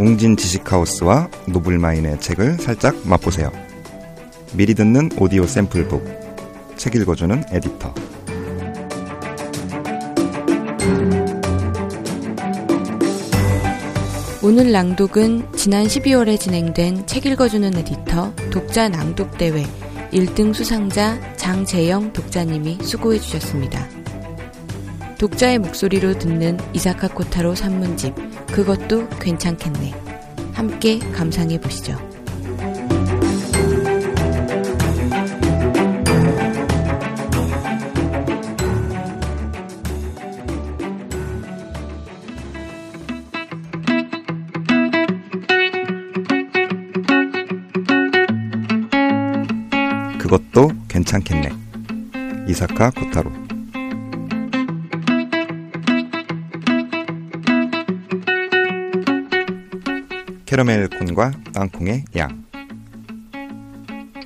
웅진 지식하우스와 노블마인의 책을 살짝 맛보세요. 미리 듣는 오디오 샘플북, 책 읽어주는 에디터. 오늘 낭독은 지난 12월에 진행된 책 읽어주는 에디터 독자 낭독대회 1등 수상자 장재영 독자님이 수고해 주셨습니다. 독자의 목소리로 듣는 이사카 코타로 산문집 그것도 괜찮겠네. 함께 감상해 보시죠. 그것도 괜찮겠네. 이사카 코타로. 캐러멜 콘과 땅콩의 양.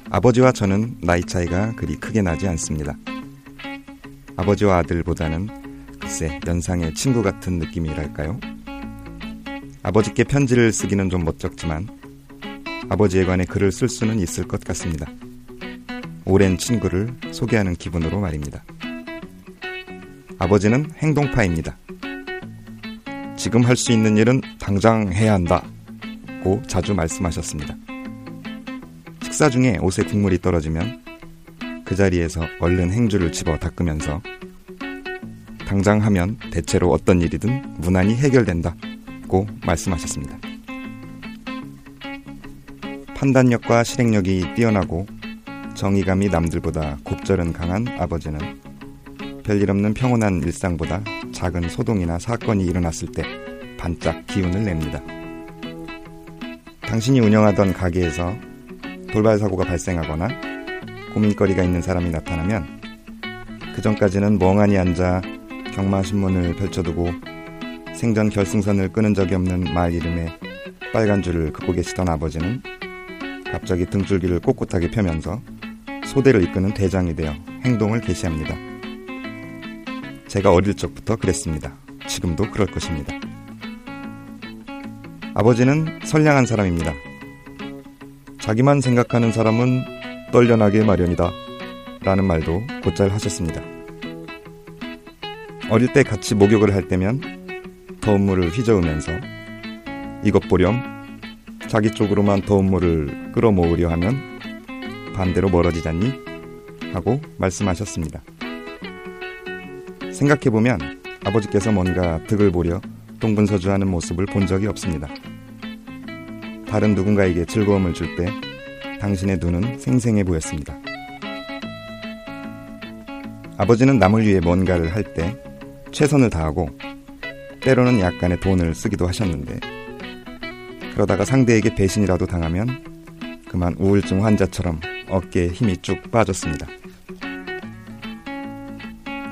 아버지와 저는 나이 차이가 그리 크게 나지 않습니다. 아버지와 아들보다는 글쎄 연상의 친구 같은 느낌이랄까요? 아버지께 편지를 쓰기는 좀 멋쩍지만 아버지에 관해 글을 쓸 수는 있을 것 같습니다. 오랜 친구를 소개하는 기분으로 말입니다. 아버지는 행동파입니다. 지금 할 수 있는 일은 당장 해야 한 다. 고 자주 말씀하셨습니다. 식사 중에 옷에 국물이 떨어지면 그 자리에서 얼른 행주를 집어 닦으면서 당장 하면 대체로 어떤 일이든 무난히 해결된다. 고 말씀하셨습니다. 판단력과 실행력이 뛰어나고 정의감이 남들보다 곱절은 강한 아버지는 별일 없는 평온한 일상보다 작은 소동이나 사건이 일어났을 때 반짝 기운을 냅니다. 당신이 운영하던 가게에서 돌발 사고가 발생하거나 고민거리가 있는 사람이 나타나면 그 전까지는 멍하니 앉아 경마신문을 펼쳐두고 생전 결승선을 끄는 적이 없는 말 이름에 빨간 줄을 긋고 계시던 아버지는 갑자기 등줄기를 꼿꼿하게 펴면서 소대를 이끄는 대장이 되어 행동을 개시합니다. 제가 어릴 적부터 그랬습니다. 지금도 그럴 것입니다. 아버지는 선량한 사람입니다. 자기만 생각하는 사람은 떨려나게 마련이다. 라는 말도 곧잘 하셨습니다. 어릴 때 같이 목욕을 할 때면 더운 물을 휘저으면서 이것 보렴 자기 쪽으로만 더운 물을 끌어모으려 하면 반대로 멀어지잖니? 하고 말씀하셨습니다. 생각해보면 아버지께서 뭔가 득을 보려 동분서주하는 모습을 본 적이 없습니다. 다른 누군가에게 즐거움을 줄 때 당신의 눈은 생생해 보였습니다. 아버지는 남을 위해 뭔가를 할 때 최선을 다하고 때로는 약간의 돈을 쓰기도 하셨는데 그러다가 상대에게 배신이라도 당하면 그만 우울증 환자처럼 어깨에 힘이 쭉 빠졌습니다.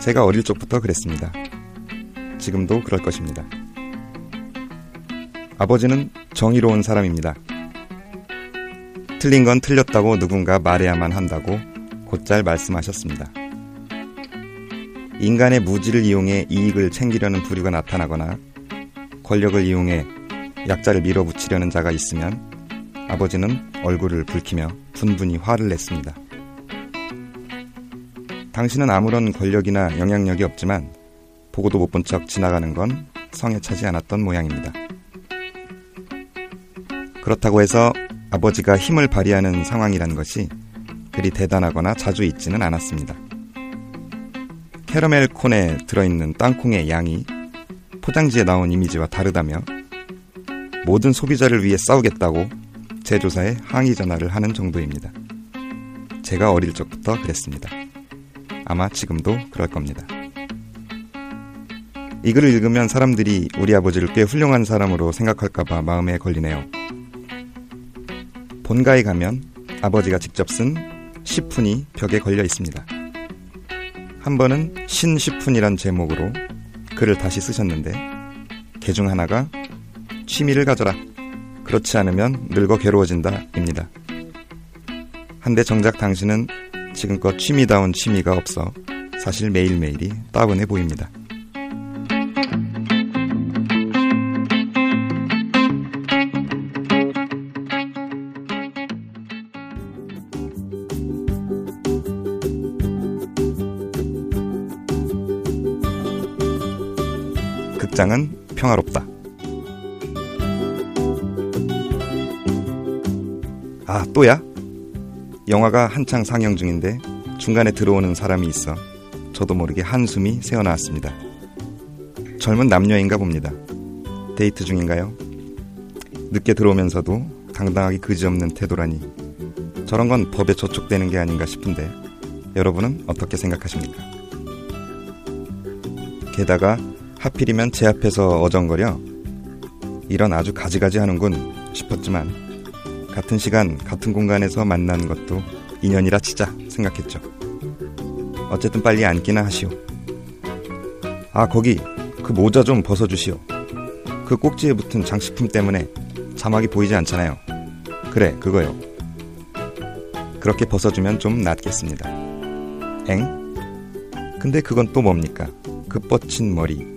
제가 어릴 적부터 그랬습니다. 지금도 그럴 것입니다. 아버지는 정의로운 사람입니다. 틀린 건 틀렸다고 누군가 말해야만 한다고 곧잘 말씀하셨습니다. 인간의 무지를 이용해 이익을 챙기려는 부류가 나타나거나 권력을 이용해 약자를 밀어붙이려는 자가 있으면 아버지는 얼굴을 붉히며 분분히 화를 냈습니다. 당신은 아무런 권력이나 영향력이 없지만 보고도 못 본 척 지나가는 건 성에 차지 않았던 모양입니다. 그렇다고 해서 아버지가 힘을 발휘하는 상황이란 것이 그리 대단하거나 자주 있지는 않았습니다. 캐러멜 콘에 들어있는 땅콩의 양이 포장지에 나온 이미지와 다르다며 모든 소비자를 위해 싸우겠다고 제조사에 항의 전화를 하는 정도입니다. 제가 어릴 적부터 그랬습니다. 아마 지금도 그럴 겁니다. 이 글을 읽으면 사람들이 우리 아버지를 꽤 훌륭한 사람으로 생각할까봐 마음에 걸리네요. 본가에 가면 아버지가 직접 쓴 시푼이 벽에 걸려 있습니다. 한 번은 신시푼이란 제목으로 글을 다시 쓰셨는데 개 중 하나가 취미를 가져라. 그렇지 않으면 늙어 괴로워진다 입니다. 한데 정작 당신은 지금껏 취미다운 취미가 없어 사실 매일매일이 따분해 보입니다. 극장은 평화롭다. 아, 또야? 영화가 한창 상영 중인데 중간에 들어오는 사람이 있어 저도 모르게 한숨이 새어나왔습니다. 젊은 남녀인가 봅니다. 데이트 중인가요? 늦게 들어오면서도 당당하게 그지없는 태도라니 저런 건 법에 저촉되는 게 아닌가 싶은데 여러분은 어떻게 생각하십니까? 게다가 하필이면 제 앞에서 어정거려 이런 아주 가지가지 하는군 싶었지만 같은 시간 같은 공간에서 만난 것도 인연이라 치자 생각했죠. 어쨌든 빨리 앉기나 하시오. 아 거기 그 모자 좀 벗어주시오. 그 꼭지에 붙은 장식품 때문에 자막이 보이지 않잖아요. 그래 그거요. 그렇게 벗어주면 좀 낫겠습니다. 엥? 근데 그건 또 뭡니까? 그 뻗친 머리.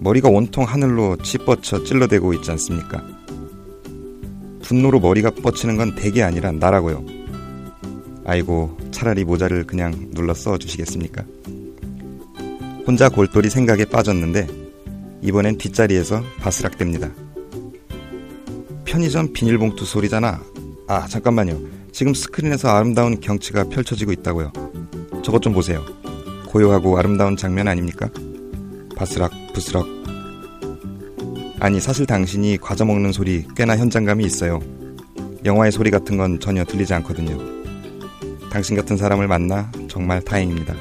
머리가 온통 하늘로 치뻗쳐 찔러대고 있지 않습니까? 분노로 머리가 뻗치는 건 대게 아니라 나라고요. 아이고, 차라리 모자를 그냥 눌러 써 주시겠습니까? 혼자 골똘히 생각에 빠졌는데 이번엔 뒷자리에서 바스락됩니다. 편의점 비닐봉투 소리잖아. 아, 잠깐만요. 지금 스크린에서 아름다운 경치가 펼쳐지고 있다고요. 저것 좀 보세요. 고요하고 아름다운 장면 아닙니까? 바스락, 부스럭. 아니, 사실 당신이 과자 먹는 소리 꽤나 현장감이 있어요. 영화의 소리 같은 건 전혀 들리지 않거든요. 당신 같은 사람을 만나 정말 다행입니다.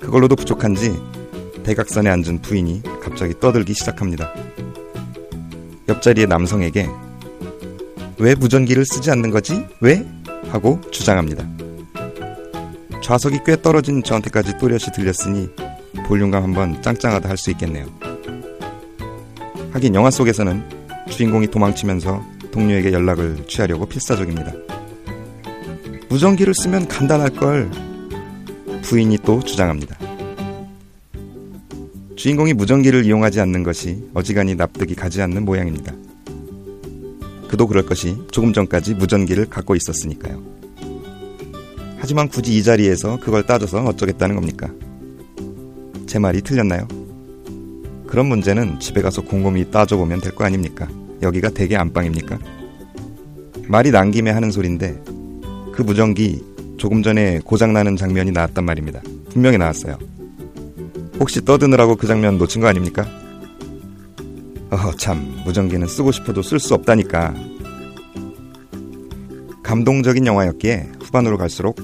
그걸로도 부족한지 대각선에 앉은 부인이 갑자기 떠들기 시작합니다. 옆자리의 남성에게 왜 무전기를 쓰지 않는 거지? 왜? 하고 주장합니다. 좌석이 꽤 떨어진 저한테까지 또렷이 들렸으니 볼륨감 한번 짱짱하다 할 수 있겠네요. 하긴 영화 속에서는 주인공이 도망치면서 동료에게 연락을 취하려고 필사적입니다. 무전기를 쓰면 간단할 걸 부인이 또 주장합니다. 주인공이 무전기를 이용하지 않는 것이 어지간히 납득이 가지 않는 모양입니다. 그도 그럴 것이 조금 전까지 무전기를 갖고 있었으니까요. 하지만 굳이 이 자리에서 그걸 따져서 어쩌겠다는 겁니까? 제 말이 틀렸나요? 그런 문제는 집에 가서 곰곰이 따져보면 될 거 아닙니까? 여기가 대개 안방입니까? 말이 난 김에 하는 소린데 그 무전기 조금 전에 고장나는 장면이 나왔단 말입니다. 분명히 나왔어요. 혹시 떠드느라고 그 장면 놓친 거 아닙니까? 어, 참, 무전기는 쓰고 싶어도 쓸 수 없다니까. 감동적인 영화였기에 후반으로 갈수록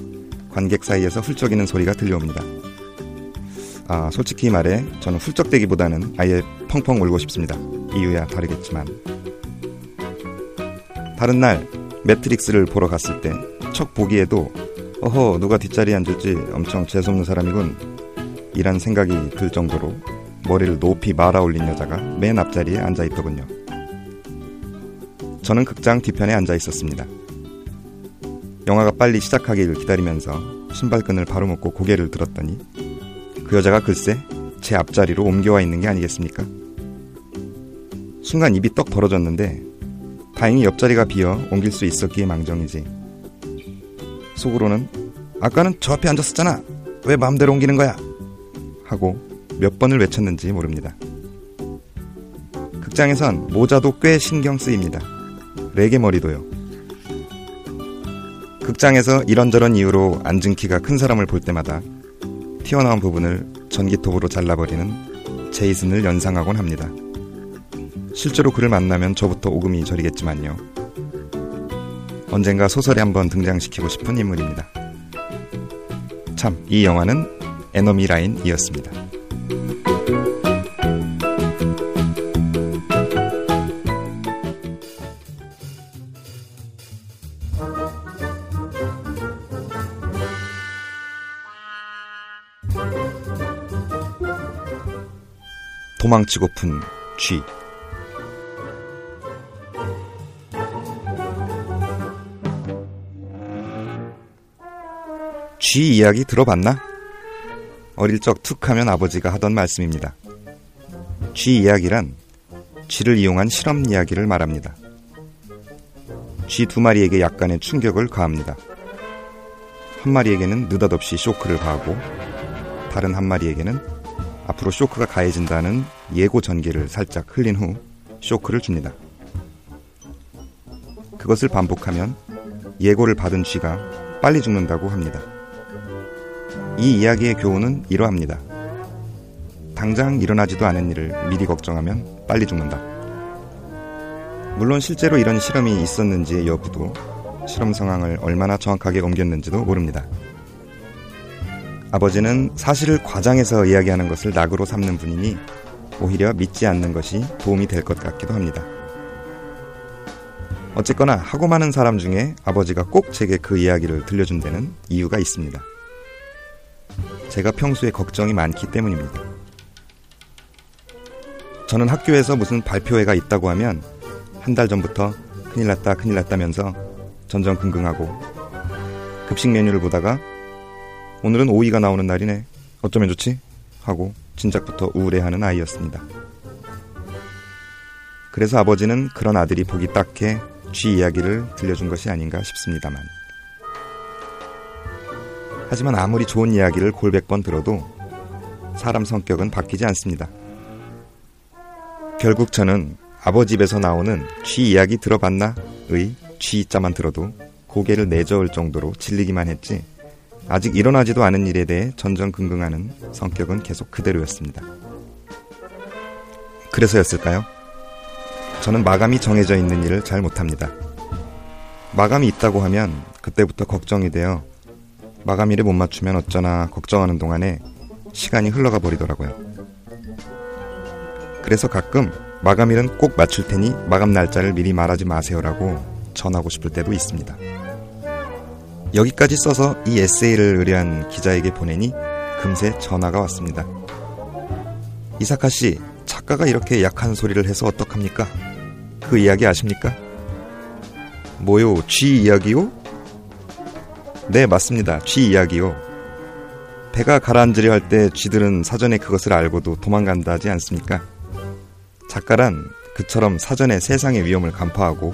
관객 사이에서 훌쩍이는 소리가 들려옵니다. 아, 솔직히 말해 저는 훌쩍대기보다는 아예 펑펑 울고 싶습니다. 이유야 다르겠지만. 다른 날 매트릭스를 보러 갔을 때 척 보기에도 어허 누가 뒷자리에 앉을지 엄청 재수없는 사람이군 이란 생각이 들 정도로 머리를 높이 말아 올린 여자가 맨 앞자리에 앉아 있더군요. 저는 극장 뒤편에 앉아 있었습니다. 영화가 빨리 시작하길 기다리면서 신발끈을 바로 묶고 고개를 들었더니 그 여자가 글쎄 제 앞자리로 옮겨와 있는 게 아니겠습니까? 순간 입이 떡 벌어졌는데 다행히 옆자리가 비어 옮길 수 있었기에 망정이지. 속으로는 아까는 저 앞에 앉았었잖아. 왜 마음대로 옮기는 거야? 하고 몇 번을 외쳤는지 모릅니다. 극장에선 모자도 꽤 신경 쓰입니다. 레게 머리도요. 극장에서 이런저런 이유로 앉은 키가 큰 사람을 볼 때마다 튀어나온 부분을 전기톱으로 잘라버리는 제이슨을 연상하곤 합니다. 실제로 그를 만나면 저부터 오금이 저리겠지만요. 언젠가 소설에 한번 등장시키고 싶은 인물입니다. 참, 이 영화는 에너미 라인이었습니다. 도망치고픈 쥐. 쥐 이야기 들어봤나? 어릴 적 툭 하면 아버지가 하던 말씀입니다. 쥐 이야기란 쥐를 이용한 실험 이야기를 말합니다. 쥐 두 마리에게 약간의 충격을 가합니다. 한 마리에게는 느닷없이 쇼크를 가하고 다른 한 마리에게는 앞으로 쇼크가 가해진다는 예고 전개를 살짝 흘린 후 쇼크를 줍니다. 그것을 반복하면 예고를 받은 쥐가 빨리 죽는다고 합니다. 이 이야기의 교훈은 이러합니다. 당장 일어나지도 않은 일을 미리 걱정하면 빨리 죽는다. 물론 실제로 이런 실험이 있었는지의 여부도 실험 상황을 얼마나 정확하게 옮겼는지도 모릅니다. 아버지는 사실을 과장해서 이야기하는 것을 낙으로 삼는 분이니 오히려 믿지 않는 것이 도움이 될 것 같기도 합니다. 어쨌거나 하고 많은 사람 중에 아버지가 꼭 제게 그 이야기를 들려준 데는 이유가 있습니다. 제가 평소에 걱정이 많기 때문입니다. 저는 학교에서 무슨 발표회가 있다고 하면 한 달 전부터 큰일 났다 큰일 났다면서 전전긍긍하고 급식 메뉴를 보다가 오늘은 오이가 나오는 날이네 어쩌면 좋지? 하고 진작부터 우울해하는 아이였습니다. 그래서 아버지는 그런 아들이 보기 딱해 쥐 이야기를 들려준 것이 아닌가 싶습니다만 하지만 아무리 좋은 이야기를 골백 번 들어도 사람 성격은 바뀌지 않습니다. 결국 저는 아버지 집에서 나오는 쥐 이야기 들어봤나? 의 쥐자만 들어도 고개를 내저을 정도로 질리기만 했지 아직 일어나지도 않은 일에 대해 전전긍긍하는 성격은 계속 그대로였습니다. 그래서였을까요? 저는 마감이 정해져 있는 일을 잘 못합니다. 마감이 있다고 하면 그때부터 걱정이 되어 마감일에 못 맞추면 어쩌나 걱정하는 동안에 시간이 흘러가 버리더라고요. 그래서 가끔 마감일은 꼭 맞출 테니 마감 날짜를 미리 말하지 마세요라고 전하고 싶을 때도 있습니다. 여기까지 써서 이 에세이를 의뢰한 기자에게 보내니 금세 전화가 왔습니다. 이사카 씨, 작가가 이렇게 약한 소리를 해서 어떡합니까? 그 이야기 아십니까? 뭐요? 쥐 이야기요? 네, 맞습니다. 쥐 이야기요. 배가 가라앉으려 할 때 쥐들은 사전에 그것을 알고도 도망간다 하지 않습니까? 작가란 그처럼 사전에 세상의 위험을 간파하고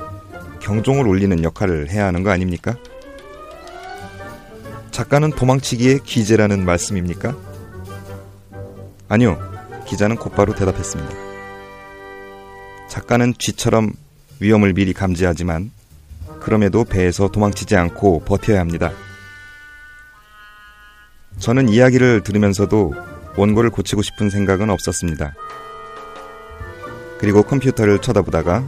경종을 울리는 역할을 해야 하는 거 아닙니까? 작가는 도망치기에 기재라는 말씀입니까? 아니요. 기자는 곧바로 대답했습니다. 작가는 쥐처럼 위험을 미리 감지하지만 그럼에도 배에서 도망치지 않고 버텨야 합니다. 저는 이야기를 들으면서도 원고를 고치고 싶은 생각은 없었습니다. 그리고 컴퓨터를 쳐다보다가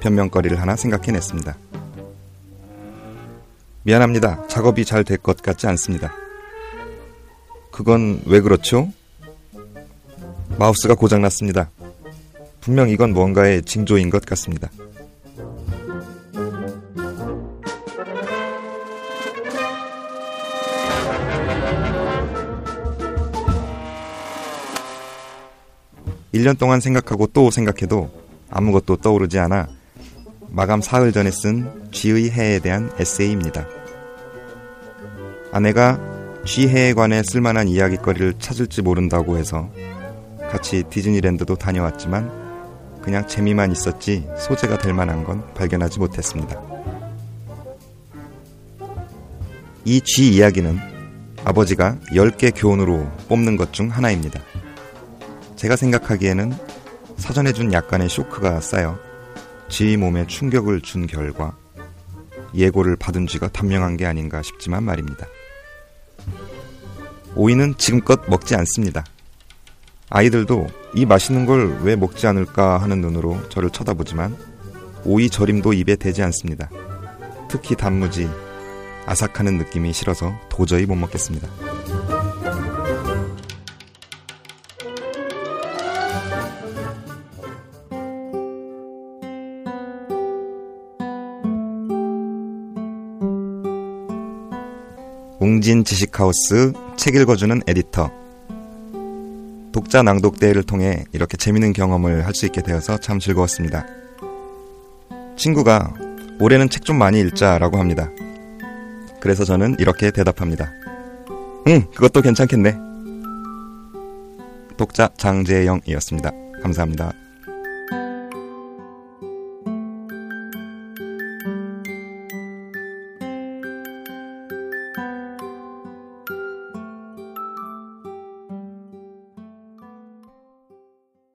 변명거리를 하나 생각해냈습니다. 미안합니다. 작업이 잘 될 것 같지 않습니다. 그건 왜 그렇죠? 마우스가 고장났습니다. 분명 이건 뭔가의 징조인 것 같습니다. (1년) 동안 생각하고 또 생각해도 아무것도 떠오르지 않아 마감 사흘 전에 쓴 쥐의 해에 대한 에세이입니다. 아내가 쥐해에 관해 쓸만한 이야기거리를 찾을지 모른다고 해서 같이 디즈니랜드도 다녀왔지만 그냥 재미만 있었지 소재가 될 만한 건 발견하지 못했습니다. 이 쥐 이야기는 아버지가 10개 교훈으로 뽑는 것 중 하나입니다. 제가 생각하기에는 사전에 준 약간의 쇼크가 쌓여 쥐 몸에 충격을 준 결과 예고를 받은 쥐가 단명한 게 아닌가 싶지만 말입니다. 오이는 지금껏 먹지 않습니다. 아이들도 이 맛있는 걸 왜 먹지 않을까 하는 눈으로 저를 쳐다보지만 오이 절임도 입에 대지 않습니다. 특히 단무지, 아삭하는 느낌이 싫어서 도저히 못 먹겠습니다. 웅진 지식하우스 책 읽어주는 에디터 독자 낭독 대회를 통해 이렇게 재밌는 경험을 할 수 있게 되어서 참 즐거웠습니다. 친구가 올해는 책 좀 많이 읽자라고 합니다. 그래서 저는 이렇게 대답합니다. 응, 그것도 괜찮겠네. 독자 장재영이었습니다. 감사합니다.